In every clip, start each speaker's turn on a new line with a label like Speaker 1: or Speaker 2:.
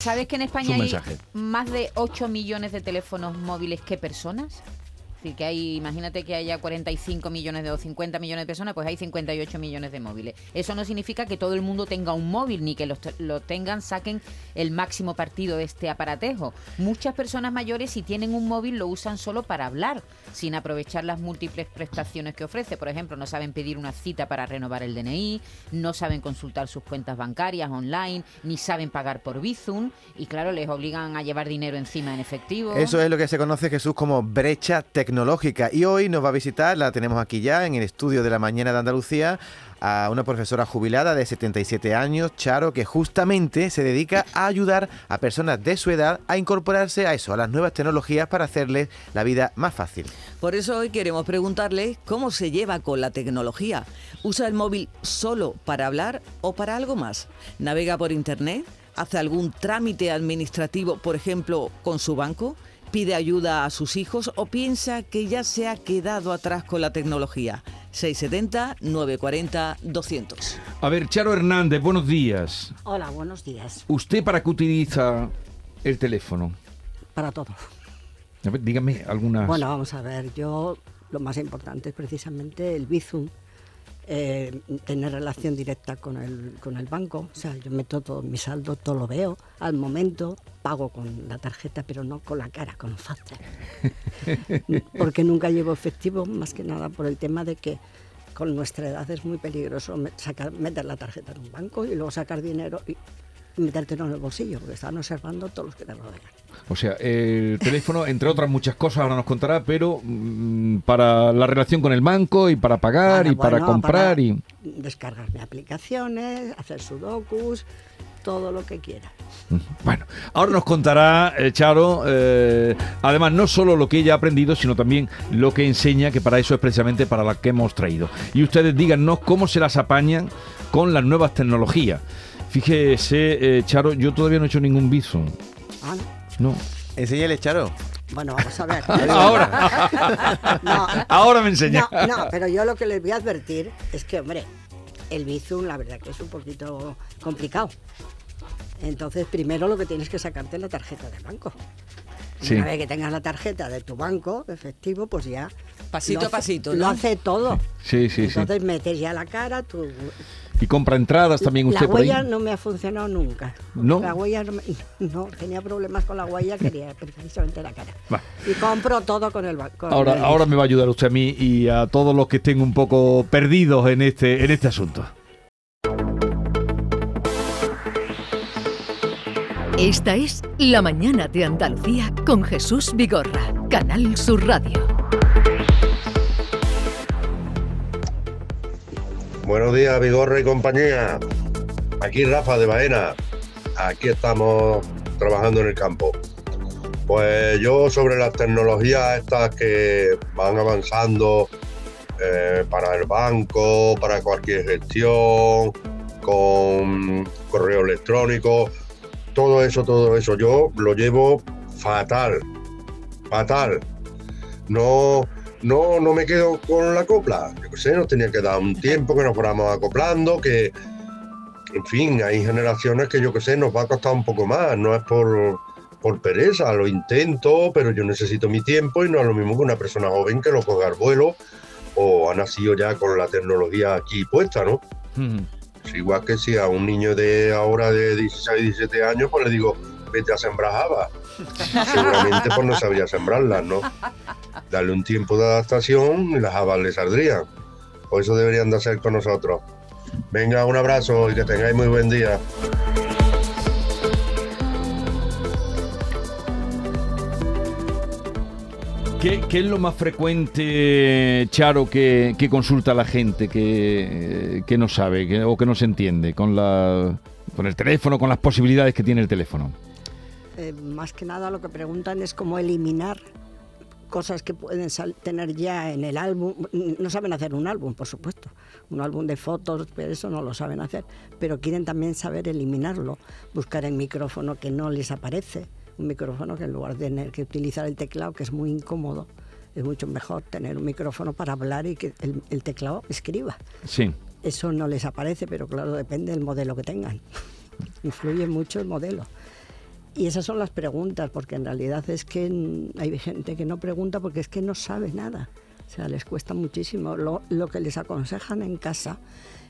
Speaker 1: ¿Sabes que en España hay
Speaker 2: mensaje.
Speaker 1: más de 8 millones de teléfonos móviles que personas? Decir, que hay, imagínate que haya 45 millones de, o 50 millones de personas, pues hay 58 millones de móviles. Eso no significa que todo el mundo tenga un móvil, ni que los te- lo tengan, saquen el máximo partido de este aparatejo. Muchas personas mayores, si tienen un móvil, lo usan solo para hablar, sin aprovechar las múltiples prestaciones que ofrece. Por ejemplo, no saben pedir una cita para renovar el DNI, no saben consultar sus cuentas bancarias online, ni saben pagar por Bizum, y claro, les obligan a llevar dinero encima en efectivo.
Speaker 3: Eso es lo que se conoce, Jesús, como brecha tecnológica. Y hoy nos va a visitar, la tenemos aquí ya en el estudio de la mañana de Andalucía, a una profesora jubilada de 77 años, Charo, que justamente se dedica a ayudar a personas de su edad a incorporarse a eso, a las nuevas tecnologías para hacerles la vida más fácil.
Speaker 4: Por eso hoy queremos preguntarle cómo se lleva con la tecnología. ¿Usa el móvil solo para hablar o para algo más? ¿Navega por internet? ¿Hace algún trámite administrativo, por ejemplo, con su banco? ¿Pide ayuda a sus hijos o piensa que ya se ha quedado atrás con la tecnología? 670-940-200.
Speaker 2: A ver, Charo Hernández, buenos días.
Speaker 5: Hola, buenos días.
Speaker 2: ¿Usted para qué utiliza el teléfono?
Speaker 5: Para todo.
Speaker 2: A ver, dígame algunas.
Speaker 5: Bueno, vamos a ver, yo lo más importante es precisamente el Bizum, eh, tener relación directa con el, con el banco. O sea, yo meto todo mi saldo, todo lo veo al momento, pago con la tarjeta, pero no con la cara, con fácil. Porque nunca llevo efectivo, más que nada por el tema de que con nuestra edad es muy peligroso sacar, meter la tarjeta en un banco y luego sacar dinero y y metértelo en el bolsillo, porque están observando todos los que te rodean.
Speaker 2: O sea, el teléfono, entre otras muchas cosas, ahora nos contará, pero mm, para la relación con el banco y para pagar
Speaker 5: Para,
Speaker 2: y para comprar
Speaker 5: para
Speaker 2: y...
Speaker 5: descargarme aplicaciones, hacer sudokus, todo lo que quiera.
Speaker 2: Bueno, ahora nos contará eh, Charo, eh, además no solo lo que ella ha aprendido, sino también lo que enseña, que para eso es precisamente para la que hemos traído. Y ustedes díganos cómo se las apañan con las nuevas tecnologías. Fíjese, eh, Charo, yo todavía no he hecho ningún viso.
Speaker 5: Ah, ¿no?
Speaker 2: No.
Speaker 3: Enséñale, Charo.
Speaker 5: Bueno, vamos a ver.
Speaker 2: Ahora,
Speaker 5: No,
Speaker 2: ahora me enseña.
Speaker 5: no, no, pero yo lo que les voy a advertir es que, hombre, el Bizum la verdad que es un poquito complicado. Entonces, primero lo que tienes que sacarte es la tarjeta del banco. Y
Speaker 2: Sí.
Speaker 5: Una vez que tengas la tarjeta de tu banco efectivo, pues ya...
Speaker 4: Pasito a pasito,
Speaker 5: Lo hace todo.
Speaker 2: Sí, sí, sí.
Speaker 5: Entonces metes ya la cara, tu,
Speaker 2: Y compra entradas también usted
Speaker 5: la
Speaker 2: por ahí.
Speaker 5: huella no me ha funcionado nunca.
Speaker 2: ¿No?
Speaker 5: La huella no, me- no, tenía problemas con la huella, quería precisamente la cara.
Speaker 2: Va.
Speaker 5: Y compro todo con el banco.
Speaker 2: Ahora, ahora me va a ayudar usted a mí y a todos los que estén un poco perdidos en este, en este asunto.
Speaker 6: Esta es La Mañana de Andalucía con Jesús Vigorra, Canal Sur Radio.
Speaker 7: Buenos días, Vigorra y compañía. Aquí Rafa de Baena. Aquí estamos trabajando en el campo. Pues yo sobre las tecnologías estas que van avanzando eh, para el banco, para cualquier gestión, con correo electrónico, todo eso, todo eso, yo lo llevo fatal, fatal. No, no, no me quedo con la copla. Yo qué sé, nos tenía que dar un tiempo que nos fuéramos acoplando, que, en fin, hay generaciones que yo qué sé, nos va a costar un poco más. No es por, por pereza, lo intento, pero yo necesito mi tiempo y no es lo mismo que una persona joven que lo coge al vuelo o ha nacido ya con la tecnología aquí puesta, ¿no?
Speaker 2: Mm.
Speaker 7: Es igual que si a un niño de ahora de 16, 17 años, pues le digo, vete a sembrar habas. Seguramente pues no sabría sembrarlas, ¿no? Darle un tiempo de adaptación y las habas le saldrían. Por eso deberían de hacer con nosotros. Venga, un abrazo y que tengáis muy buen día.
Speaker 2: ¿Qué, qué es lo más frecuente, Charo, que, que consulta la gente que, que no sabe que- o que no se entiende con, la, con el teléfono, con las posibilidades que tiene el teléfono?
Speaker 5: Eh, más que nada lo que preguntan es cómo eliminar cosas que pueden tener ya en el álbum. No saben hacer un álbum, por supuesto. Un álbum de fotos, pero eso no lo saben hacer. Pero quieren también saber eliminarlo. Buscar el micrófono que no les aparece. Un micrófono que en lugar de tener que utilizar el teclado, que es muy incómodo, es mucho mejor tener un micrófono para hablar y que el, el teclado escriba.
Speaker 2: Sí.
Speaker 5: Eso no les aparece, pero claro, depende del modelo que tengan. Influye mucho el modelo. Y esas son las preguntas, porque en realidad es que hay gente que no pregunta porque es que no sabe nada. O sea, les cuesta muchísimo. Lo, lo que les aconsejan en casa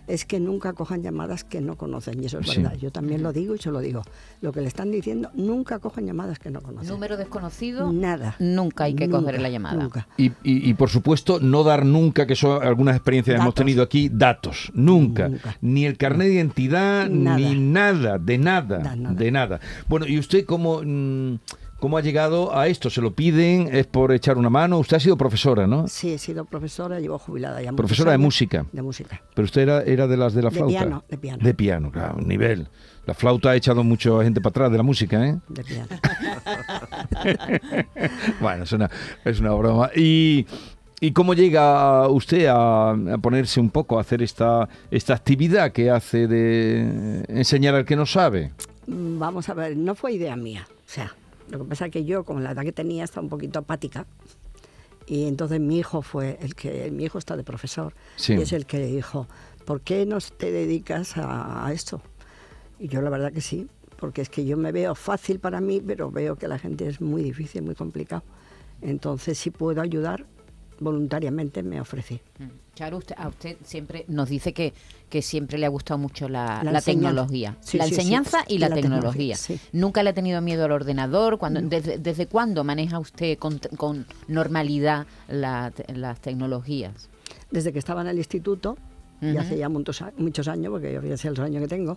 Speaker 5: es que nunca cojan llamadas que no conocen. Y eso es
Speaker 2: Sí.
Speaker 5: verdad. Yo también lo digo y se lo digo. Lo que le están diciendo, nunca cojan llamadas que no conocen.
Speaker 1: Número desconocido,
Speaker 5: Nada.
Speaker 1: nunca hay que
Speaker 5: Nunca,
Speaker 1: coger la llamada.
Speaker 5: Nunca.
Speaker 2: Y, y- y, por supuesto, no dar nunca, que son algunas experiencias que hemos
Speaker 5: Datos.
Speaker 2: tenido aquí, datos. Nunca.
Speaker 5: Nunca.
Speaker 2: Ni el carnet de identidad,
Speaker 5: Nada.
Speaker 2: ni nada, de nada,
Speaker 5: Da- nada.
Speaker 2: de nada. Bueno, ¿y usted cómo, mm, cómo ha llegado a esto? ¿Se lo piden? ¿Es por echar una mano? Usted ha sido profesora, ¿no?
Speaker 5: Sí, he sido profesora, llevo jubilada ya.
Speaker 2: Profesora de música.
Speaker 5: De música.
Speaker 2: Pero usted era, era de las de la
Speaker 5: De
Speaker 2: flauta.
Speaker 5: piano, de piano.
Speaker 2: De piano, claro, nivel. La flauta ha echado mucha gente para atrás de la música, ¿eh?
Speaker 5: De piano.
Speaker 2: bueno, es una, es una broma. ¿Y, y cómo llega usted a, a ponerse un poco a hacer esta, esta actividad que hace de enseñar al que no sabe?
Speaker 5: Mm, Vamos a ver, no fue idea mía. O sea, lo que pasa es que yo, con la edad que tenía, estaba un poquito apática. Y entonces mi hijo fue el que, mi hijo está de profesor,
Speaker 2: Sí.
Speaker 5: y es el que dijo, ¿por qué no te dedicas a, a esto? Y yo la verdad que sí, porque es que yo me veo fácil para mí, pero veo que la gente es muy difícil, muy complicado. Entonces, si puedo ayudar, voluntariamente me ofrecí.
Speaker 1: Mm. Charo, usted, a usted siempre nos dice que, que siempre le ha gustado mucho la,
Speaker 5: La
Speaker 1: la tecnología.
Speaker 5: Sí,
Speaker 1: la
Speaker 5: sí, sí.
Speaker 1: enseñanza y
Speaker 5: Y
Speaker 1: la,
Speaker 5: la
Speaker 1: tecnología.
Speaker 5: tecnología, sí.
Speaker 1: Nunca le ha tenido miedo al ordenador. Cuando, desde, ¿Desde cuándo maneja usted con, con normalidad las tecnologías?
Speaker 5: desde que estaba en el instituto, y
Speaker 1: Ujú.
Speaker 5: hace ya muchos, muchos años, porque yo ya sé los años que tengo,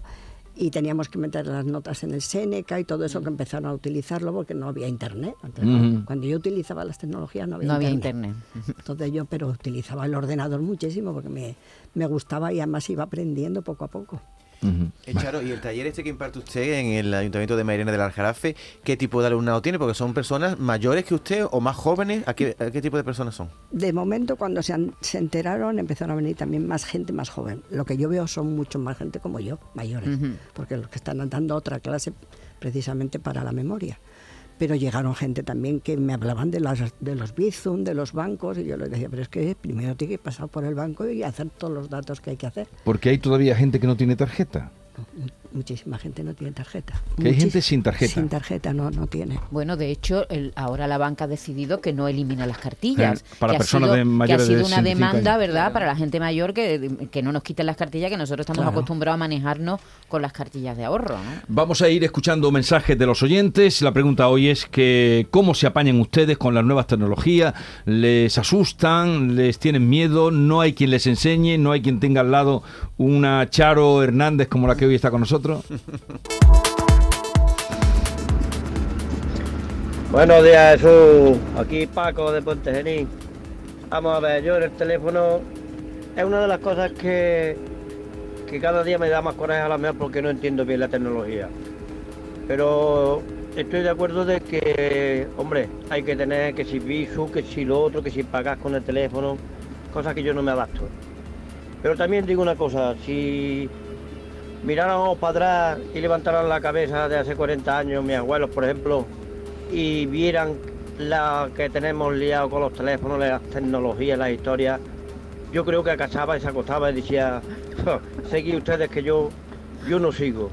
Speaker 5: y teníamos que meter las notas en el Seneca y todo eso que empezaron a utilizarlo porque no había internet. Antes. Cuando yo utilizaba las tecnologías no había
Speaker 1: No había
Speaker 5: internet.
Speaker 1: internet.
Speaker 5: Entonces yo, pero utilizaba el ordenador muchísimo porque me, me gustaba y además iba aprendiendo poco a poco.
Speaker 3: Eh, Charo, ¿y el taller este que imparte usted en el Ayuntamiento de Mairena del Aljarafe, qué tipo de alumnado tiene? Porque son personas mayores que usted o más jóvenes. ¿A qué, a qué tipo de personas son?
Speaker 5: De momento, cuando se, han- se enteraron, empezaron a venir también más gente más joven. Lo que yo veo son mucho más gente como yo, mayores, porque los que están dando otra clase precisamente para la memoria. Pero llegaron gente también que me hablaban de, las, de los Bizum, de los bancos, y yo les decía, pero es que primero tiene que pasar por el banco y hacer todos los datos que hay que hacer.
Speaker 2: Porque hay todavía gente que no tiene tarjeta.
Speaker 5: Mu- Muchísima gente no tiene tarjeta.
Speaker 2: Que hay gente sin tarjeta.
Speaker 5: Sin tarjeta, no, no tiene.
Speaker 1: Bueno, de hecho, el- ahora la banca ha decidido que no elimina las cartillas.
Speaker 2: Eh, para
Speaker 1: que ha
Speaker 2: personas
Speaker 1: sido-
Speaker 2: de
Speaker 1: Que ha
Speaker 2: mayores de
Speaker 1: sido una
Speaker 2: 65
Speaker 1: demanda,
Speaker 2: años.
Speaker 1: ¿verdad?, para la gente mayor que, que no nos quiten las cartillas, que nosotros estamos
Speaker 5: Claro.
Speaker 1: acostumbrados a manejarnos con las cartillas de ahorro, ¿no?
Speaker 2: Vamos a ir escuchando mensajes de los oyentes. La pregunta hoy es que cómo se apañan ustedes con las nuevas tecnologías. ¿Les asustan? ¿Les tienen miedo? ¿No hay quien les enseñe? ¿No hay quien tenga al lado una Charo Hernández como la que hoy está con nosotros?
Speaker 8: Buenos días, Jesús. Aquí Paco de Puente Genil. Vamos a ver, yo en el teléfono es una de las cosas que, que cada día me da más coraje a la mejor porque no entiendo bien la tecnología. Pero estoy de acuerdo de que, hombre, hay que tener que si visu, que si lo otro, que si pagas con el teléfono, cosas que yo no me adapto. Pero también digo una cosa, si miráramos para atrás y levantaran la cabeza de hace 40 años, mis abuelos, por ejemplo, y vieran la que tenemos liado con los teléfonos, las tecnologías, las historias, yo creo que acachaba y se acostaba y decía, seguí ustedes que yo, yo no sigo.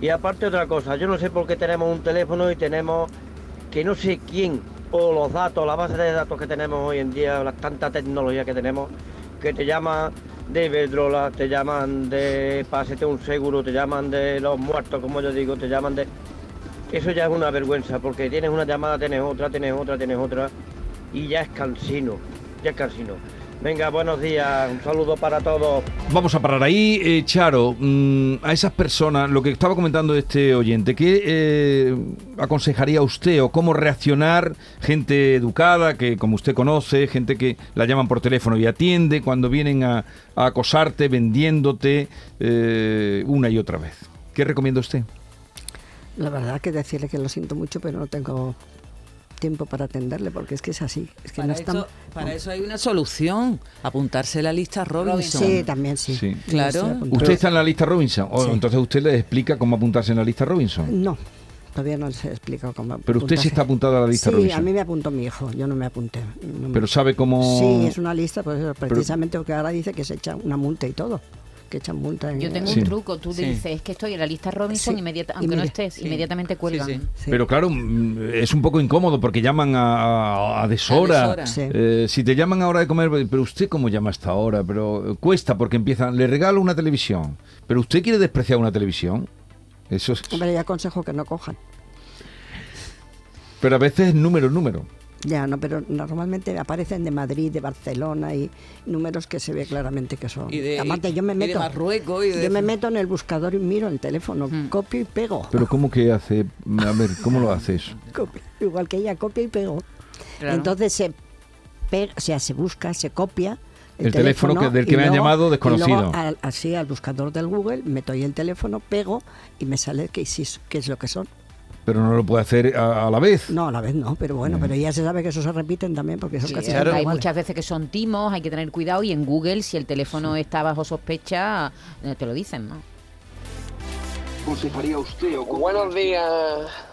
Speaker 8: Y aparte otra cosa, yo no sé por qué tenemos un teléfono y tenemos que no sé quién, o los datos, la base de datos que tenemos hoy en día, la tanta tecnología que tenemos, que te llaman de Iberdrola, te llaman de pásete un seguro, te llaman de los muertos, como yo digo, te llaman de... Eso ya es una vergüenza, porque tienes una llamada, tienes otra, tienes otra, tienes otra, y ya es cansino, ya es cansino. Venga, buenos días, un saludo para todos.
Speaker 2: Vamos a parar ahí, Eh, Charo. mm, a esas personas, lo que estaba comentando este oyente, ¿qué eh, aconsejaría usted o cómo reaccionar gente educada, que como usted conoce, gente que la llaman por teléfono y atiende cuando vienen a, a acosarte, vendiéndote eh, una y otra vez? ¿Qué recomienda usted?
Speaker 5: La verdad que decirle que lo siento mucho, pero no tengo tiempo para atenderle porque es que es así. Es que
Speaker 4: Para,
Speaker 5: no están...
Speaker 4: eso, para eso hay una solución, apuntarse a la lista Robinson.
Speaker 5: Sí, también sí.
Speaker 4: Claro.
Speaker 2: ¿Usted está en la lista Robinson? O
Speaker 5: Sí.
Speaker 2: entonces usted le explica cómo apuntarse en la lista Robinson.
Speaker 5: No, todavía no se explica cómo
Speaker 2: Pero usted sí está apuntada a la lista
Speaker 5: Sí,
Speaker 2: Robinson.
Speaker 5: a mí me apuntó mi hijo, yo no me apunté. No me-
Speaker 2: Pero sabe cómo...
Speaker 5: Sí, es una lista, pues, precisamente porque ahora dice que se echa una multa y todo. Que echan. En,
Speaker 1: Yo tengo
Speaker 2: Sí.
Speaker 1: un truco, tú
Speaker 4: Sí.
Speaker 1: le dices, es que estoy en la lista Robinson,
Speaker 5: Sí.
Speaker 1: inmediata- aunque no estés,
Speaker 4: sí.
Speaker 1: inmediatamente cuelgan.
Speaker 4: Sí, sí.
Speaker 5: Sí.
Speaker 2: Pero claro, mm, es un poco incómodo porque llaman a, a, deshora.
Speaker 4: A deshora.
Speaker 5: Sí.
Speaker 2: Eh, si te llaman a hora de comer, pero usted cómo llama a esta hora, pero eh, cuesta porque empiezan, le regalo una televisión, pero usted quiere despreciar una televisión. Eso es,
Speaker 5: Hombre, yo aconsejo que no cojan.
Speaker 2: pero a veces es número, número.
Speaker 5: Ya, no, pero normalmente aparecen de Madrid, de Barcelona y números que se ve claramente que son.
Speaker 4: Y de,
Speaker 5: Aparte, yo me
Speaker 4: y de
Speaker 5: meto.
Speaker 4: Marruecos y de-
Speaker 5: Yo me meto en el buscador y miro el teléfono,
Speaker 1: Mm.
Speaker 5: copio y pego.
Speaker 2: Pero ¿cómo que hace? A ver, ¿cómo lo hace eso?
Speaker 5: Copio, igual que ella, copio y pego.
Speaker 1: Claro.
Speaker 5: Entonces se pega, o sea, se busca, se copia.
Speaker 2: El teléfono que- del que
Speaker 5: y
Speaker 2: me han llamado
Speaker 5: y
Speaker 2: desconocido.
Speaker 5: luego al- así al buscador del Google, meto ahí el teléfono, pego y me sale qué es lo que son.
Speaker 2: Pero no lo puede hacer a, a la vez.
Speaker 5: No, a la vez no, pero bueno,
Speaker 2: Mm.
Speaker 5: pero ya se sabe que eso se repiten también porque son
Speaker 1: Sí,
Speaker 5: casi
Speaker 3: Claro.
Speaker 1: hay muchas veces que son timos, hay que tener cuidado y en Google si el teléfono está bajo sospecha eh, te lo dicen, ¿no?
Speaker 9: Buenos días,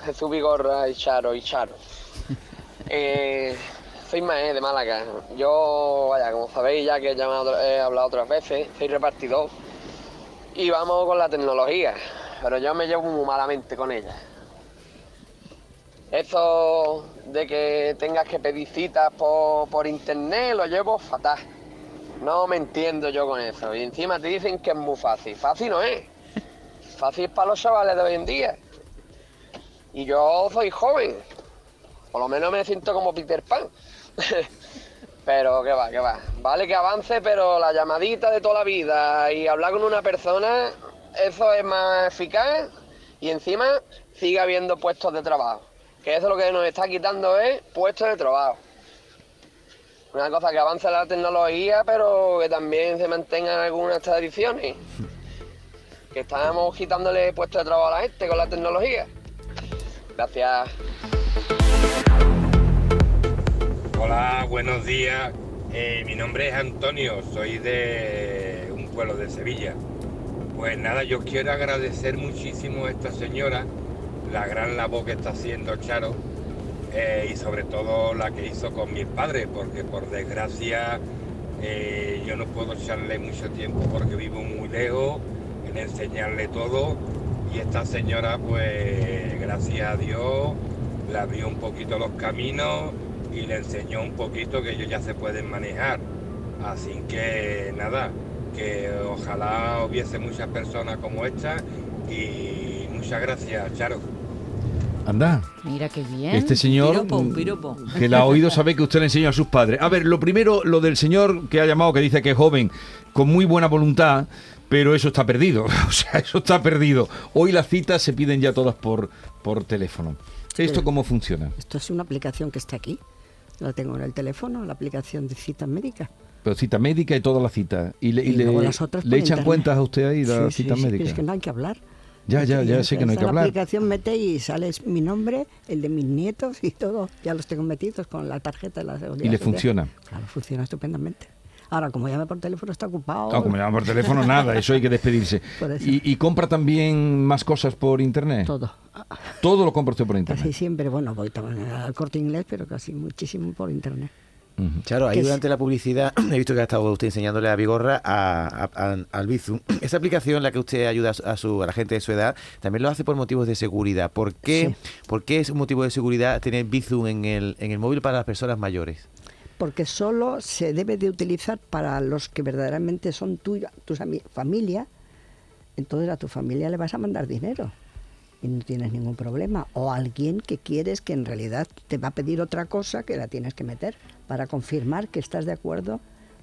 Speaker 9: Jesús Vigorra y Charo y Charo. Eh, soy Maé de Málaga. Yo, vaya, como sabéis ya que he, llamado, he hablado otras veces, soy repartidor y vamos con la tecnología, pero yo me llevo muy malamente con ella. Eso de que tengas que pedir citas por, por internet lo llevo fatal. No me entiendo yo con eso. Y encima te dicen que es muy fácil. Fácil no es. Fácil para los chavales de hoy en día. Y yo soy joven. Por lo menos me siento como Peter Pan. pero que va, que va. Vale que avance, pero la llamadita de toda la vida y hablar con una persona, eso es más eficaz. Y encima sigue habiendo puestos de trabajo. Que eso lo que nos está quitando es puestos de trabajo. Una cosa que avance la tecnología, pero que también se mantengan algunas tradiciones. Que estamos quitándole puestos de trabajo a la gente con la tecnología. Gracias.
Speaker 10: Hola, buenos días. Eh, mi nombre es Antonio, soy de un pueblo de Sevilla. Pues nada, yo quiero agradecer muchísimo a esta señora la gran labor que está haciendo Charo eh, y sobre todo la que hizo con mis padres, porque por desgracia eh, yo no puedo echarle mucho tiempo porque vivo muy lejos en enseñarle todo y esta señora pues gracias a Dios le abrió un poquito los caminos y le enseñó un poquito que ellos ya se pueden manejar. Así que nada, que ojalá hubiese muchas personas como esta y muchas gracias, Charo.
Speaker 2: Anda.
Speaker 1: Mira qué bien.
Speaker 2: Este señor
Speaker 4: Piropo, un piropo.
Speaker 2: que la ha oído sabe que usted le enseñó a sus padres. A ver, lo primero, lo del señor que ha llamado, que dice que es joven, con muy buena voluntad, pero eso está perdido. O sea, eso está perdido. Hoy las citas se piden ya todas por, por teléfono. ¿Esto cómo funciona?
Speaker 5: Esto es una aplicación que está aquí. La tengo en el teléfono, la aplicación de citas médicas.
Speaker 2: Pero cita médica y todas las citas. ¿Y le, y
Speaker 5: Y
Speaker 2: le-
Speaker 5: luego las otras
Speaker 2: le echan
Speaker 5: internet.
Speaker 2: cuentas a usted ahí
Speaker 5: Sí,
Speaker 2: las
Speaker 5: sí,
Speaker 2: citas
Speaker 5: sí,
Speaker 2: médicas?
Speaker 5: Es que no hay que hablar.
Speaker 2: Ya, ya, ya sé que no hay que hablar.
Speaker 5: La aplicación mete y sale mi nombre, el de mis nietos y todo. Ya los tengo metidos con la tarjeta de la seguridad.
Speaker 2: ¿Y le
Speaker 5: social.
Speaker 2: funciona?
Speaker 5: Claro, funciona estupendamente. Ahora, como llame por teléfono, está ocupado.
Speaker 2: No, como llaman por teléfono, nada, eso hay que despedirse. ¿Y, y compra también más cosas por internet?
Speaker 5: Todo.
Speaker 2: Todo lo compra usted por
Speaker 5: Casi
Speaker 2: internet.
Speaker 5: siempre, bueno, voy también al corte inglés, pero casi muchísimo por internet.
Speaker 3: Claro, ahí
Speaker 5: es-
Speaker 3: durante la publicidad he visto que ha estado usted enseñándole a Vigorra a, a- a- al Bizum. Esa aplicación, la que usted ayuda a su- a, la gente de su edad, también lo hace por motivos de seguridad. ¿Por qué, ¿por qué es un motivo de seguridad tener Bizum en el, en el móvil para las personas mayores?
Speaker 5: Porque solo se debe de utilizar para los que verdaderamente son tuya, tus ami- familia. Entonces a tu familia le vas a mandar dinero y no tienes ningún problema. O alguien que quieres que en realidad te va a pedir otra cosa que la tienes que meter para confirmar que estás de acuerdo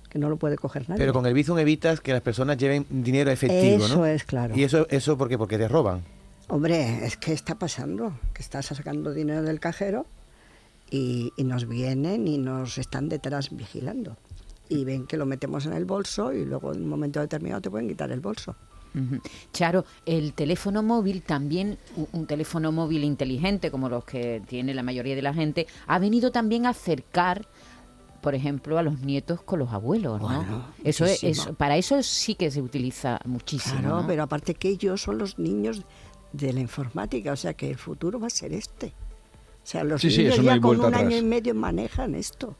Speaker 5: que no lo puede coger nadie.
Speaker 3: Pero con el Bizum evitas que las personas lleven dinero efectivo,
Speaker 5: Eso
Speaker 3: ¿no?
Speaker 5: es, claro.
Speaker 3: ¿Y eso, eso por qué? Porque te roban.
Speaker 5: Hombre, es que está pasando, que estás sacando dinero del cajero y, y nos vienen y nos están detrás vigilando. Y ven que lo metemos en el bolso y luego en un momento determinado te pueden quitar el bolso.
Speaker 1: Ujú. Charo, el teléfono móvil también, un teléfono móvil inteligente como los que tiene la mayoría de la gente, ha venido también a acercar, por ejemplo, a los nietos con los abuelos, ¿no?
Speaker 5: Bueno,
Speaker 1: eso es, eso- para eso sí que se utiliza muchísimo.
Speaker 5: Claro,
Speaker 1: ¿no?
Speaker 5: pero aparte que ellos son los niños de la informática, o sea que el futuro va a ser este. O sea, los
Speaker 2: Sí,
Speaker 5: niños ya con un año y medio manejan esto.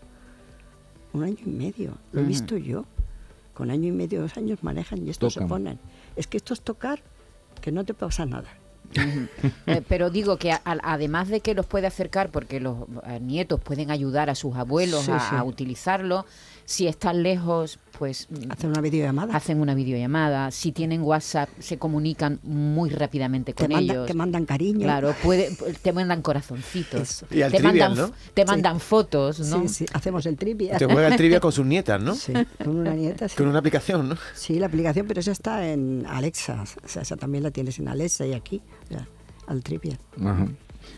Speaker 5: Un año y medio, lo he
Speaker 1: Ujú.
Speaker 5: visto yo. con año y medio, dos años manejan y esto
Speaker 2: Tocan.
Speaker 5: se ponen. Es que esto es tocar, que no te pasa nada.
Speaker 1: Eh, pero digo que a- a- además de que los puede acercar, porque los eh, nietos pueden ayudar a sus abuelos
Speaker 5: Sí,
Speaker 1: a,
Speaker 5: sí.
Speaker 1: a utilizarlo, si están lejos, pues
Speaker 5: Hacen una videollamada.
Speaker 1: hacen una videollamada. Si tienen WhatsApp, se comunican muy rápidamente
Speaker 5: Te,
Speaker 1: con
Speaker 5: manda-
Speaker 1: ellos.
Speaker 5: te mandan cariño.
Speaker 1: Claro, puede, te mandan corazoncitos.
Speaker 5: Eso.
Speaker 3: Y al
Speaker 1: te
Speaker 3: trivial,
Speaker 1: mandan,
Speaker 3: ¿no?
Speaker 1: te
Speaker 5: Sí.
Speaker 1: mandan fotos, ¿no?
Speaker 5: Sí, sí, hacemos el trivia.
Speaker 3: Te juega el trivia con sus nietas, ¿no?
Speaker 5: Sí, con una nieta. Sí.
Speaker 3: Con una aplicación, ¿no?
Speaker 5: Sí, la aplicación, pero esa está en Alexa. O sea, esa también la tienes en Alexa y aquí, ya, al trivia.
Speaker 2: Ajá.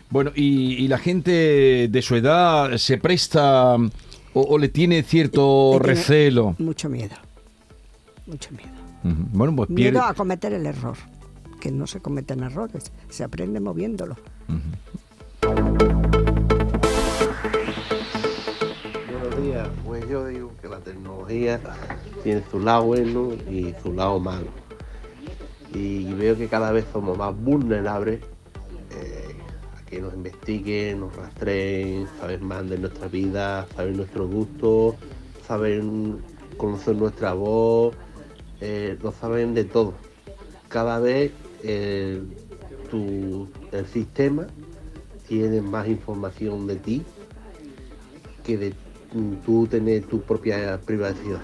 Speaker 2: Bueno, y, y la gente de su edad se presta o, o le tiene cierto
Speaker 5: Le tiene
Speaker 2: recelo.
Speaker 5: Mucho miedo. Mucho miedo.
Speaker 2: Bueno, pues pierde.
Speaker 5: Miedo a cometer el error. Que no se cometen errores, se aprende moviéndolo.
Speaker 11: Buenos días, pues yo digo que la tecnología tiene su lado bueno y su lado malo. Y veo que cada vez somos más vulnerables que nos investiguen, nos rastreen, saber más de nuestra vida, saber nuestro gusto, saber conocer nuestra voz, eh, lo saben de todo. Cada vez eh, el sistema tiene más información de ti que de tú tener tu propia privacidad.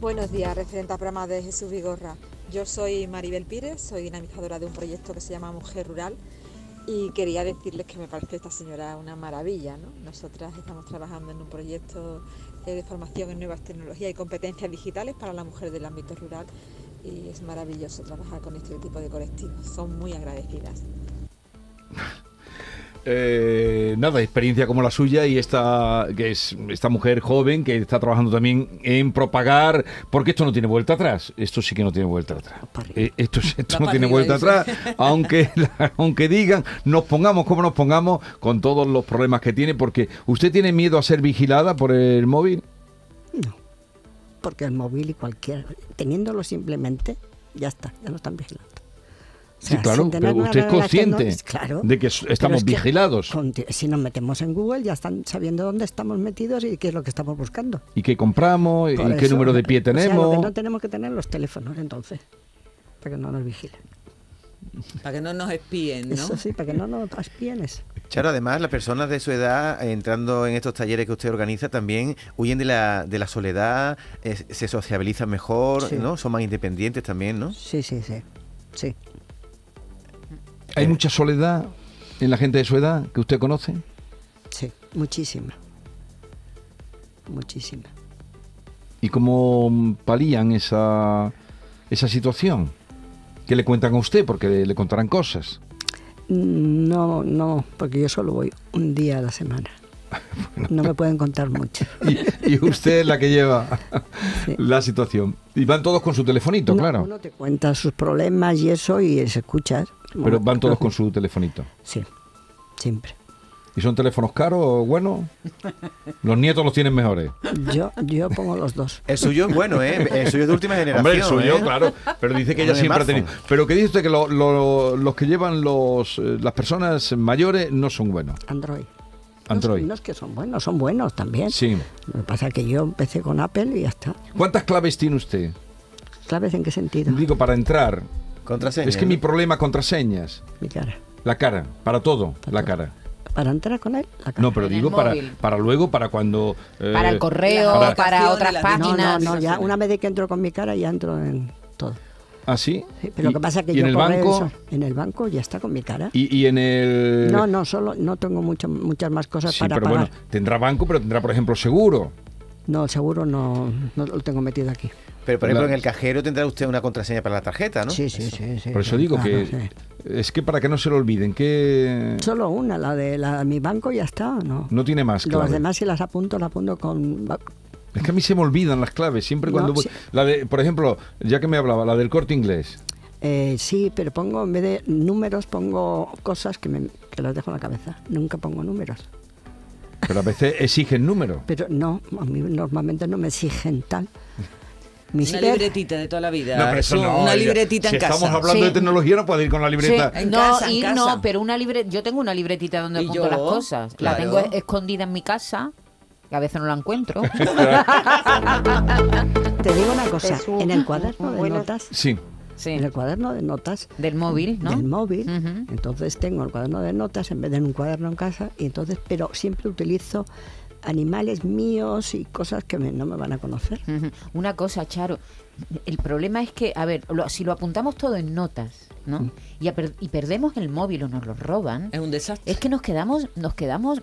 Speaker 12: Buenos días, referente al programa de Jesús Vigorra. Yo soy Maribel Pires, soy dinamizadora de un proyecto que se llama Mujer Rural y quería decirles que me parece esta señora una maravilla. ¿no? Nosotras estamos trabajando en un proyecto eh, de formación en nuevas tecnologías y competencias digitales para la mujer del ámbito rural y es maravilloso trabajar con este tipo de colectivos. Son muy agradecidas.
Speaker 2: Eh, nada, experiencia como la suya y esta, que es esta mujer joven que está trabajando también en propagar, porque esto no tiene vuelta atrás. Esto sí que no tiene vuelta atrás. Eh, esto esto no tiene vuelta atrás, aunque, aunque digan, nos pongamos como nos pongamos con todos los problemas que tiene, porque usted tiene miedo a ser vigilada por el móvil.
Speaker 5: Porque el móvil y cualquier, teniéndolo simplemente, ya está, ya no están O
Speaker 2: Sí,
Speaker 5: sea,
Speaker 2: claro, pero usted es consciente
Speaker 5: ¿no? Claro,
Speaker 2: de que estamos
Speaker 5: es que
Speaker 2: vigilados
Speaker 5: Si nos metemos en Google ya están sabiendo dónde estamos metidos y qué es lo que estamos buscando.
Speaker 2: y qué compramos y qué número de pie
Speaker 5: o sea, lo
Speaker 2: tenemos.
Speaker 5: que no tenemos que tener los teléfonos entonces, para que no nos vigilen.
Speaker 4: Para que no nos espíen, ¿no?
Speaker 5: Eso sí, para que no nos espienes.
Speaker 3: Claro, además las personas de su edad, eh, entrando en estos talleres que usted organiza, también huyen de la, de la soledad, eh, se sociabilizan mejor,
Speaker 5: Sí.
Speaker 3: ¿no? Son más independientes también, ¿no?
Speaker 5: Sí, sí, sí. Sí.
Speaker 2: Hay mucha soledad en la gente de su edad que usted conoce.
Speaker 5: Sí, muchísima. Muchísima.
Speaker 2: ¿Y cómo palían esa, esa situación? ¿Qué le cuentan a usted? Porque le, le contarán cosas.
Speaker 5: No, no, porque yo solo voy un día a la semana. No me pueden contar mucho.
Speaker 2: Y, y usted es la que lleva la situación. Y van todos con su telefonito, claro.
Speaker 5: Uno te cuenta sus problemas y eso y se escuchas.
Speaker 2: Pero van todos con su telefonito.
Speaker 5: Sí, siempre.
Speaker 2: ¿Y son teléfonos caros o buenos? Los nietos los tienen mejores.
Speaker 5: Yo, yo pongo los dos.
Speaker 3: El suyo es bueno, ¿eh? El suyo es de última generación.
Speaker 2: Hombre, el suyo,
Speaker 3: ¿eh?
Speaker 2: claro. Pero dice que ella siempre ha tenido. Pero que dice usted que lo- lo- los que llevan los, eh, las personas mayores no son buenos.
Speaker 5: Android.
Speaker 2: Android.
Speaker 5: No es que son buenos, son buenos también.
Speaker 2: Sí.
Speaker 5: Lo que pasa es que yo empecé con Apple y ya está.
Speaker 2: ¿Cuántas claves tiene usted?
Speaker 5: ¿Claves en qué sentido?
Speaker 2: Digo, para entrar.
Speaker 3: Contraseña.
Speaker 2: Es que
Speaker 3: ¿no?
Speaker 2: mi problema contraseñas.
Speaker 5: Mi cara.
Speaker 2: La cara, para todo, la cara.
Speaker 5: Para entrar con él, la cara.
Speaker 2: No, pero digo para,
Speaker 1: móvil.
Speaker 2: para luego, para cuando... eh,
Speaker 1: Para el correo,
Speaker 2: para-
Speaker 1: para, otras
Speaker 4: las
Speaker 5: No, no,
Speaker 1: páginas.
Speaker 5: no, ya una vez de que entro con mi cara ya entro en todo.
Speaker 2: ¿Ah, sí?
Speaker 5: Sí, pero lo que pasa es que
Speaker 2: ¿Y
Speaker 5: yo
Speaker 2: en el banco?
Speaker 5: eso- en el banco ya está con mi cara.
Speaker 2: Y, y en el...
Speaker 5: No, no, solo no tengo mucho, muchas más cosas
Speaker 2: Sí,
Speaker 5: para
Speaker 2: pero
Speaker 5: pagar.
Speaker 2: bueno, tendrá banco, pero tendrá, por ejemplo, seguro.
Speaker 5: No, seguro no, no lo tengo metido aquí.
Speaker 3: Pero, por ejemplo,
Speaker 2: La-
Speaker 3: en el cajero tendrá usted una contraseña para la tarjeta, ¿no?
Speaker 5: Sí, sí, sí, sí.
Speaker 2: Por eso
Speaker 5: sí,
Speaker 2: digo
Speaker 5: claro,
Speaker 2: que
Speaker 5: sí.
Speaker 2: es que para que no se lo olviden, que
Speaker 5: Solo una, la de la mi banco ya está, ¿no?
Speaker 2: no tiene más
Speaker 5: Las
Speaker 2: clave.
Speaker 5: demás si las apunto, las apunto con...
Speaker 2: Es que a mí se me olvidan las claves, siempre
Speaker 5: No,
Speaker 2: cuando voy-
Speaker 5: sí.
Speaker 2: La de, por ejemplo, ya que me hablaba, la del corte inglés.
Speaker 5: Eh, sí, pero pongo, en vez de números, pongo cosas que, me, que las dejo en la cabeza. Nunca pongo números.
Speaker 2: Pero a veces exigen número.
Speaker 5: Pero no, a mí normalmente no me exigen tal. Mi
Speaker 4: Una libretita de toda la vida.
Speaker 2: No, pero eso
Speaker 4: Su-
Speaker 2: no,
Speaker 4: una libretita
Speaker 2: si
Speaker 4: en casa.
Speaker 2: estamos hablando
Speaker 1: Sí.
Speaker 2: de tecnología, no puede ir con la libreta.
Speaker 1: Sí,
Speaker 4: En
Speaker 1: no,
Speaker 4: casa, en
Speaker 1: y
Speaker 4: casa.
Speaker 1: no, pero una libre, yo tengo una libretita donde
Speaker 4: ¿Y
Speaker 1: apunto
Speaker 4: yo?
Speaker 1: las cosas.
Speaker 4: Claro.
Speaker 1: La tengo escondida en mi casa. que a veces no lo encuentro.
Speaker 5: Te digo una cosa,
Speaker 13: Jesús,
Speaker 5: en el cuaderno de
Speaker 13: buenas-
Speaker 5: notas,
Speaker 2: Sí.
Speaker 1: Sí.
Speaker 5: en el cuaderno de notas
Speaker 1: Del móvil, ¿no?
Speaker 5: del móvil, entonces tengo el cuaderno de notas en vez de en un cuaderno en casa y entonces, pero siempre utilizo animales míos y cosas que me- no me van a conocer.
Speaker 1: Una cosa, Charo, el problema es que, a ver, lo- si lo apuntamos todo en notas, ¿no?
Speaker 5: Mm.
Speaker 1: Y, a per- y perdemos el móvil o nos lo roban,
Speaker 4: Es un desastre.
Speaker 1: es que nos quedamos, nos quedamos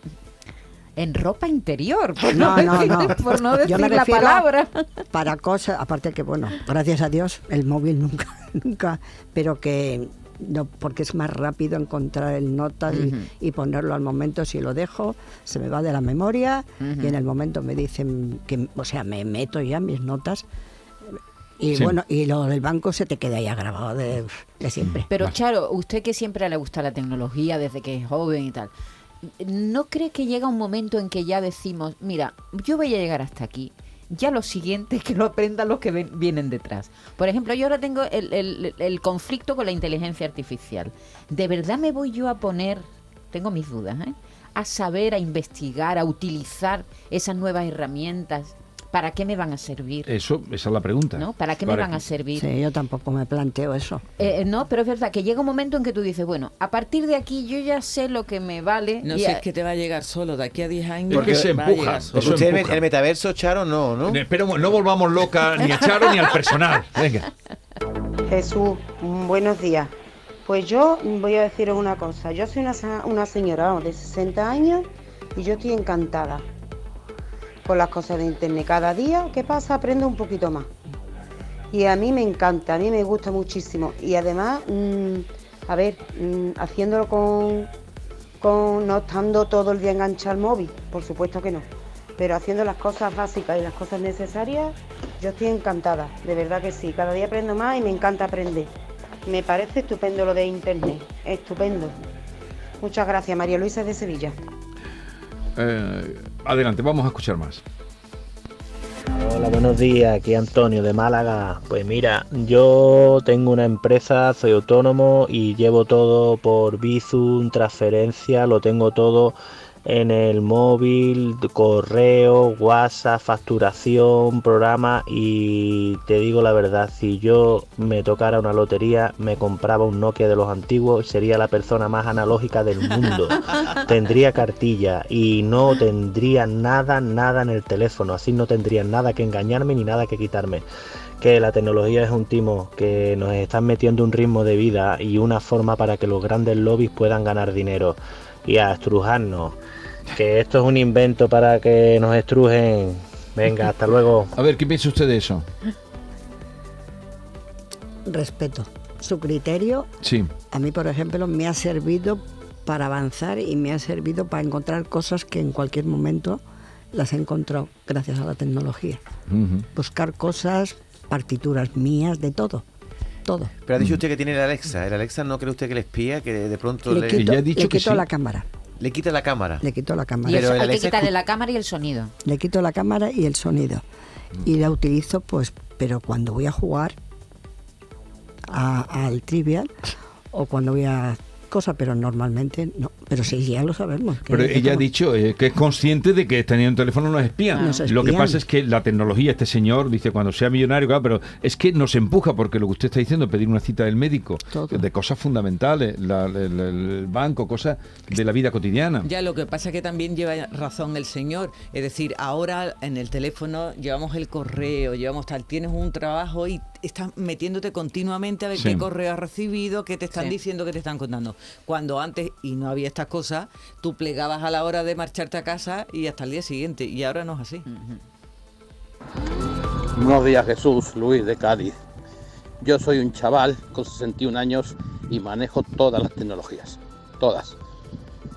Speaker 1: en ropa interior, por
Speaker 5: No,
Speaker 1: no,
Speaker 5: no,
Speaker 1: decir,
Speaker 5: no.
Speaker 1: por no decir
Speaker 5: Yo me
Speaker 1: la palabra.
Speaker 5: Para cosas, aparte que, bueno, gracias a Dios, el móvil nunca, nunca, pero que no, porque es más rápido encontrar el notas y- ponerlo al momento. Si lo dejo, se me va de la memoria y en el momento me dicen que, o sea, me meto ya mis notas. Y
Speaker 2: Sí.
Speaker 5: bueno, y lo del banco se te queda ya grabado de, de siempre.
Speaker 1: Pero Charo, usted que siempre le gusta la tecnología desde que es joven y tal, ¿no cree que llega un momento en que ya decimos, mira, yo voy a llegar hasta aquí? Ya lo siguiente que lo aprendan los que ven- vienen detrás. Por ejemplo, yo ahora tengo el, el- el conflicto con la inteligencia artificial. ¿De verdad me voy yo a poner, tengo mis dudas, ¿eh? a saber, a investigar, a utilizar esas nuevas herramientas? ¿Para qué me van a servir?
Speaker 2: Eso, esa es la pregunta.
Speaker 1: ¿No? ¿Para qué me van a servir?
Speaker 5: Sí, yo tampoco me planteo eso.
Speaker 1: Eh, no, pero es verdad que llega un momento en que tú dices, bueno, a partir de aquí yo ya sé lo que me vale.
Speaker 4: No sé,
Speaker 1: a-
Speaker 4: es que te va a llegar solo. De aquí a 10 años.
Speaker 2: Porque se empuja.
Speaker 3: Usted el-
Speaker 2: empuja.
Speaker 3: en el metaverso, Charo, no, ¿no?
Speaker 2: Eh, Pero no volvamos loca ni a Charo ni al personal. Venga.
Speaker 13: Jesús, buenos días. Pues yo voy a deciros una cosa. Yo soy una, sa- una señora vamos, de 60 años y yo estoy encantada con las cosas de internet. Cada día, ¿qué pasa? Aprendo un poquito más. Y a mí me encanta, a mí me gusta muchísimo. Y además, mm, a ver, mm, haciéndolo con, con, no estando todo el día enganchado al móvil, por supuesto que no. Pero haciendo las cosas básicas y las cosas necesarias, yo estoy encantada, de verdad que sí. Cada día aprendo más y me encanta aprender. Me parece estupendo lo de internet, estupendo. Muchas gracias, María Luisa de Sevilla.
Speaker 2: Eh, adelante, vamos a escuchar más.
Speaker 14: Hola, buenos días, aquí Antonio de Málaga. Pues mira, yo tengo una empresa, soy autónomo y llevo todo por Bizum, transferencia, lo tengo todo en el móvil, correo, WhatsApp, facturación, programa y te digo la verdad, si yo me tocara una lotería, me compraba un Nokia de los antiguos, sería la persona más analógica del mundo. tendría cartilla y no tendría nada, nada en el teléfono, así no tendría nada que engañarme ni nada que quitarme. Que la tecnología es un timo, que nos están metiendo un ritmo de vida y una forma para que los grandes lobbies puedan ganar dinero y a estrujarnos. Que esto es un invento para que nos estrujen. Venga, hasta luego.
Speaker 2: A ver, ¿qué piensa usted de eso?
Speaker 5: Respeto. Su criterio
Speaker 2: Sí.
Speaker 5: a mí, por ejemplo, me ha servido para avanzar y me ha servido para encontrar cosas que en cualquier momento las he encontrado gracias a la tecnología. Buscar cosas, partituras mías, de todo. Todo.
Speaker 3: Pero ha dicho usted que tiene el Alexa. ¿El Alexa no cree usted que le espía? Que de pronto
Speaker 5: Le
Speaker 3: le,
Speaker 5: quito, le quito la cámara.
Speaker 3: Le quita la cámara.
Speaker 5: Le quito la
Speaker 1: y
Speaker 5: cámara.
Speaker 3: Pero el
Speaker 1: hay que quitarle la cámara y el sonido.
Speaker 5: Le quito la cámara y el sonido. Y la utilizo, pues, pero cuando voy a jugar a- al trivial o cuando voy a cosa, pero normalmente no. Pero sí, ya lo sabemos. que-
Speaker 2: Pero ella ha dicho eh, que es consciente de que teniendo un teléfono nos espían.
Speaker 5: Nos
Speaker 2: Lo que pasa es que la tecnología, este señor dice cuando sea millonario, claro, pero es que nos empuja porque lo que usted está diciendo, pedir una cita del médico, de cosas fundamentales, la- el, el- el banco, cosas de la vida cotidiana.
Speaker 4: Ya lo que pasa es que también lleva razón el señor. Es decir, ahora en el teléfono llevamos el correo, llevamos tal, tienes un trabajo y estás metiéndote continuamente a ver
Speaker 2: Sí.
Speaker 4: qué correo has recibido, qué te están
Speaker 1: Sí.
Speaker 4: diciendo, qué te están contando. Cuando antes, y no había estas cosas, tú plegabas a la hora de marcharte a casa y hasta el día siguiente. Y ahora no es así.
Speaker 15: Buenos días Jesús, Luis de Cádiz. Yo soy un chaval con 61 años y manejo todas las tecnologías. Todas.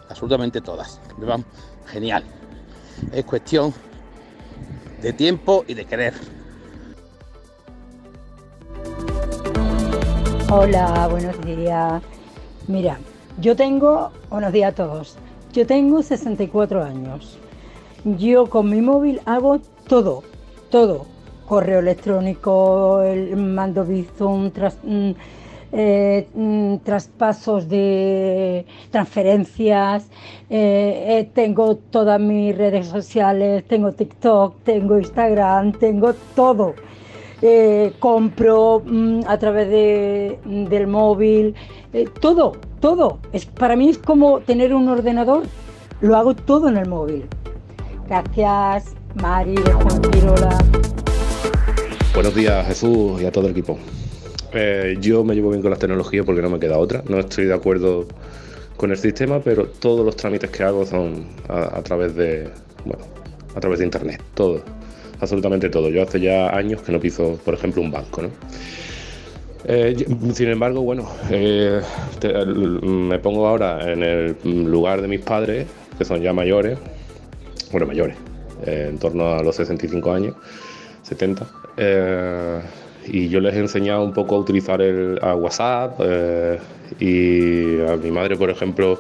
Speaker 15: Absolutamente todas. Me van genial. Es cuestión de tiempo y de querer.
Speaker 16: Hola, buenos días. Mira, yo tengo, buenos días a todos. Yo tengo 64 años. Yo con mi móvil hago todo, todo. Correo electrónico, el mando Bizum, tras- mm, eh, mm, traspasos de transferencias, eh, eh, tengo todas mis redes sociales, tengo TikTok, tengo Instagram, tengo todo. Eh, compro mm, a través de- del móvil, eh, todo, todo. Es, para mí es como tener un ordenador, lo hago todo en el móvil. Gracias, Mari de Fuengirola.
Speaker 17: Buenos días Jesús y a todo el equipo. Eh, yo me llevo bien con las tecnologías porque no me queda otra. No estoy de acuerdo con el sistema, pero todos los trámites que hago son a, a través de, bueno, a través de internet. Todo, absolutamente todo. Yo hace ya años que no piso, por ejemplo, un banco, ¿no? Eh, sin embargo, bueno, eh, me pongo ahora en el lugar de mis padres, que son ya mayores, bueno, mayores, eh, en torno a los 65 años, 70. eh, y yo les he enseñado un poco a utilizar el a WhatsApp y a mi madre, por ejemplo,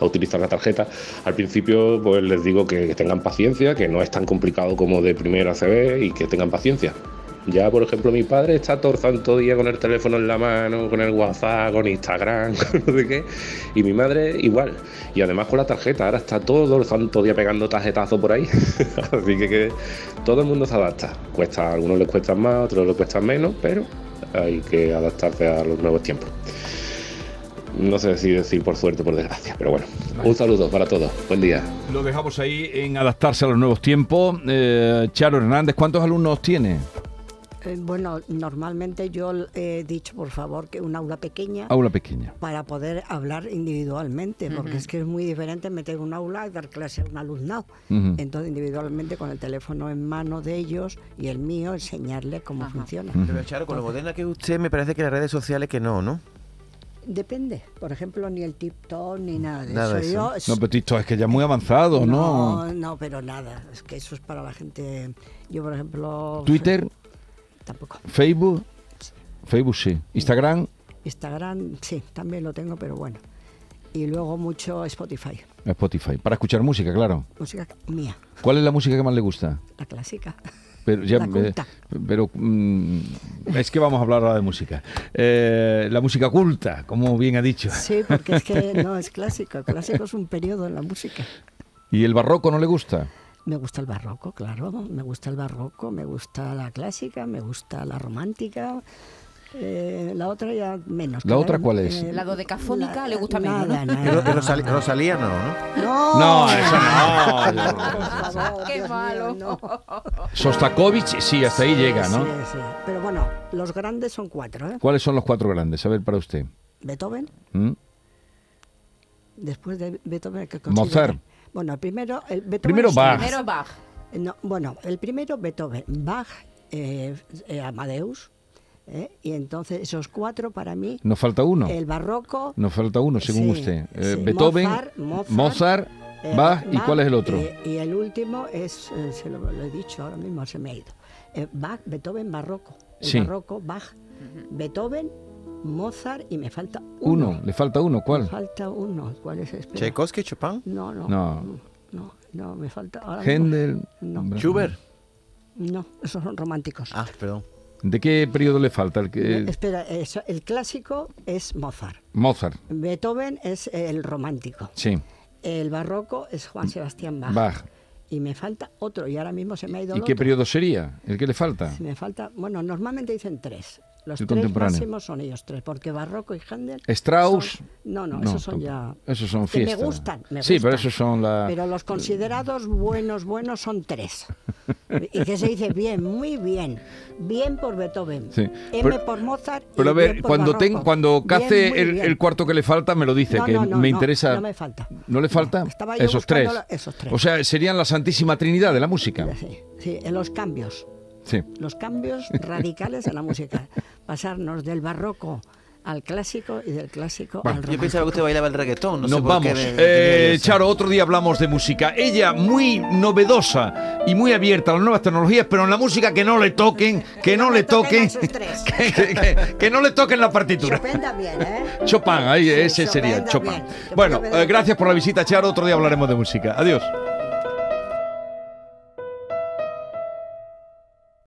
Speaker 17: a utilizar la tarjeta. Al principio, pues les digo que, tengan paciencia, que no es tan complicado como de primera se ve y que tengan paciencia. Ya, por ejemplo, mi padre está todo el santo día con el teléfono en la mano, con el WhatsApp, con Instagram, con no sé qué. Y mi madre igual. Y además con la tarjeta. Ahora está todo el santo día pegando tarjetazos por ahí. Así que, que todo el mundo se adapta. Cuesta, a algunos les cuestan más, otros les cuestan menos, pero hay que adaptarse a los nuevos tiempos. No sé si decir por suerte o por desgracia, pero bueno. Un saludo para todos. Buen día.
Speaker 2: Lo dejamos ahí en adaptarse a los nuevos tiempos. Eh, Charo Hernández, ¿cuántos alumnos tiene?
Speaker 5: Eh, bueno, normalmente yo he dicho, por favor, que un aula pequeña
Speaker 2: Aula pequeña.
Speaker 5: para poder hablar individualmente, porque es que es muy diferente meter un aula y dar clase a un alumnado. Entonces, individualmente, con el teléfono en mano de ellos y el mío, enseñarle cómo funciona.
Speaker 3: Pero Charo, con lo moderna que es usted, me parece que las redes sociales que no, ¿no?
Speaker 5: Depende. Por ejemplo, ni el TikTok ni nada de
Speaker 3: Nada
Speaker 5: eso.
Speaker 3: de
Speaker 5: Yo-
Speaker 2: No, pero esto es que ya es muy avanzado, ¿no?
Speaker 5: no, no, pero nada. Es que eso es para la gente. Yo, por ejemplo.
Speaker 2: Twitter,
Speaker 5: Tampoco.
Speaker 2: Facebook, Facebook sí. Instagram,
Speaker 5: Instagram, sí, también lo tengo, pero bueno. Y luego mucho Spotify.
Speaker 2: Spotify. Para escuchar música, claro.
Speaker 5: Música mía,
Speaker 2: ¿Cuál es la música que más le gusta?
Speaker 5: la clásica.
Speaker 2: Pero, ya, eh, pero mm, es que vamos a hablar ahora de música. Eh, la música culta, como bien ha dicho.
Speaker 5: Sí, porque es que no es clásico. El clásico es un periodo en la música.
Speaker 2: ¿Y el barroco no le gusta?
Speaker 5: Me gusta el barroco, claro. Me gusta el barroco, me gusta la clásica, me gusta la romántica. Eh, la otra ya menos.
Speaker 2: ¿La otra cuál es?
Speaker 5: eh,
Speaker 1: La dodecafónica le gusta menos,
Speaker 5: nada,
Speaker 1: ¿no?
Speaker 5: nada.
Speaker 3: Rosalía no, ¿no?
Speaker 5: No,
Speaker 2: No, eso no.
Speaker 5: Por favor,
Speaker 1: Qué
Speaker 5: Dios mío,
Speaker 1: malo.
Speaker 5: no.
Speaker 2: Sostakovich, sí, hasta ahí llega, ¿no?
Speaker 5: Sí, sí. Pero bueno, los grandes son cuatro, ¿eh?
Speaker 2: ¿Cuáles son los cuatro grandes? A ver, para usted.
Speaker 5: Beethoven,
Speaker 2: ¿Mm?
Speaker 5: después de Beethoven que
Speaker 2: Mozart.
Speaker 5: Bueno, el primero, el Beethoven
Speaker 2: Primero Bach.
Speaker 1: Primero Bach.
Speaker 5: No, bueno, el primero Beethoven, Bach, eh, eh, Amadeus, ¿eh? y entonces esos cuatro para mí,
Speaker 2: Nos falta uno.
Speaker 5: el barroco,
Speaker 2: Nos falta uno, según
Speaker 5: Sí,
Speaker 2: usted. Eh,
Speaker 5: sí,
Speaker 2: Beethoven,
Speaker 5: Mozart, Mozart,
Speaker 2: Mozart,
Speaker 5: eh,
Speaker 2: Bach, ¿y cuál es el otro?
Speaker 5: Y, y el último es, se lo, lo he dicho ahora mismo, se me ha ido. Eh, Bach, Beethoven, barroco. El
Speaker 2: Sí.
Speaker 5: barroco, Bach, Beethoven, Mozart y me falta uno.
Speaker 2: Uno, le falta uno,
Speaker 5: Me
Speaker 2: ¿cuál?
Speaker 5: falta uno. ¿Cuál es? Espera.
Speaker 3: Tchaikovsky, Chopin,
Speaker 5: No, no,
Speaker 2: No.
Speaker 5: no, no, no, me falta. ahora
Speaker 2: Händel.
Speaker 5: No.
Speaker 3: Schubert.
Speaker 5: No, esos son románticos.
Speaker 3: Ah, perdón.
Speaker 2: ¿De qué periodo le falta? El que,
Speaker 5: Espera, eso, el clásico es Mozart.
Speaker 2: Mozart,
Speaker 5: Beethoven es el romántico.
Speaker 2: sí.
Speaker 5: El barroco es Juan Sebastián Bach.
Speaker 2: Bach.
Speaker 5: Y me falta otro, y ahora mismo se me ha ido
Speaker 2: ¿Y
Speaker 5: el
Speaker 2: qué
Speaker 5: otro.
Speaker 2: periodo sería? ¿El que le falta?
Speaker 5: Me falta, bueno, normalmente dicen tres. Los
Speaker 2: El
Speaker 5: tres
Speaker 2: contemporáneo.
Speaker 5: máximos son ellos tres, porque barroco y Händel.
Speaker 2: Strauss.
Speaker 5: son- no, no, esos son ya.
Speaker 2: Esos son
Speaker 5: que me gustan, me
Speaker 2: Sí, pero esos son la.
Speaker 5: Pero los considerados buenos, buenos son tres. y que se dice bien, muy bien. Bien por Beethoven.
Speaker 2: Sí.
Speaker 5: M
Speaker 2: Pero-
Speaker 5: por Mozart. y
Speaker 2: Pero a
Speaker 5: bien
Speaker 2: ver,
Speaker 5: por
Speaker 2: cuando,
Speaker 5: barroco.
Speaker 2: ten- cuando cace el, cuarto que le falta, me lo dice,
Speaker 5: No,
Speaker 2: que
Speaker 5: no,
Speaker 2: me interesa.
Speaker 5: no me falta.
Speaker 2: ¿No le falta?
Speaker 5: estaba yo
Speaker 2: esos tres.
Speaker 5: esos tres.
Speaker 2: O sea, serían la Santísima Trinidad de la música.
Speaker 5: Sí, sí, en los cambios.
Speaker 2: Sí.
Speaker 5: Los cambios radicales en la música. Pasarnos del barroco al clásico y del clásico
Speaker 2: Bueno,
Speaker 5: al
Speaker 3: Yo
Speaker 5: romántico.
Speaker 3: pensaba que usted bailaba el reggaetón, no
Speaker 2: Nos
Speaker 3: sé por
Speaker 2: vamos.
Speaker 3: qué. de-
Speaker 2: Eh,
Speaker 3: tenía eso.
Speaker 2: Charo, otro día hablamos de música. Ella muy novedosa y muy abierta a las nuevas tecnologías, pero en la música que no le toquen, que no le toquen,
Speaker 5: esos tres.
Speaker 2: que, que- que- que no le toquen la partitura.
Speaker 5: Chopin también, ¿eh?
Speaker 2: Chopin, ahí ese
Speaker 5: Chopin
Speaker 2: sería Chopin. Bueno, eh, gracias por la visita, Charo. Otro día hablaremos de música. Adiós.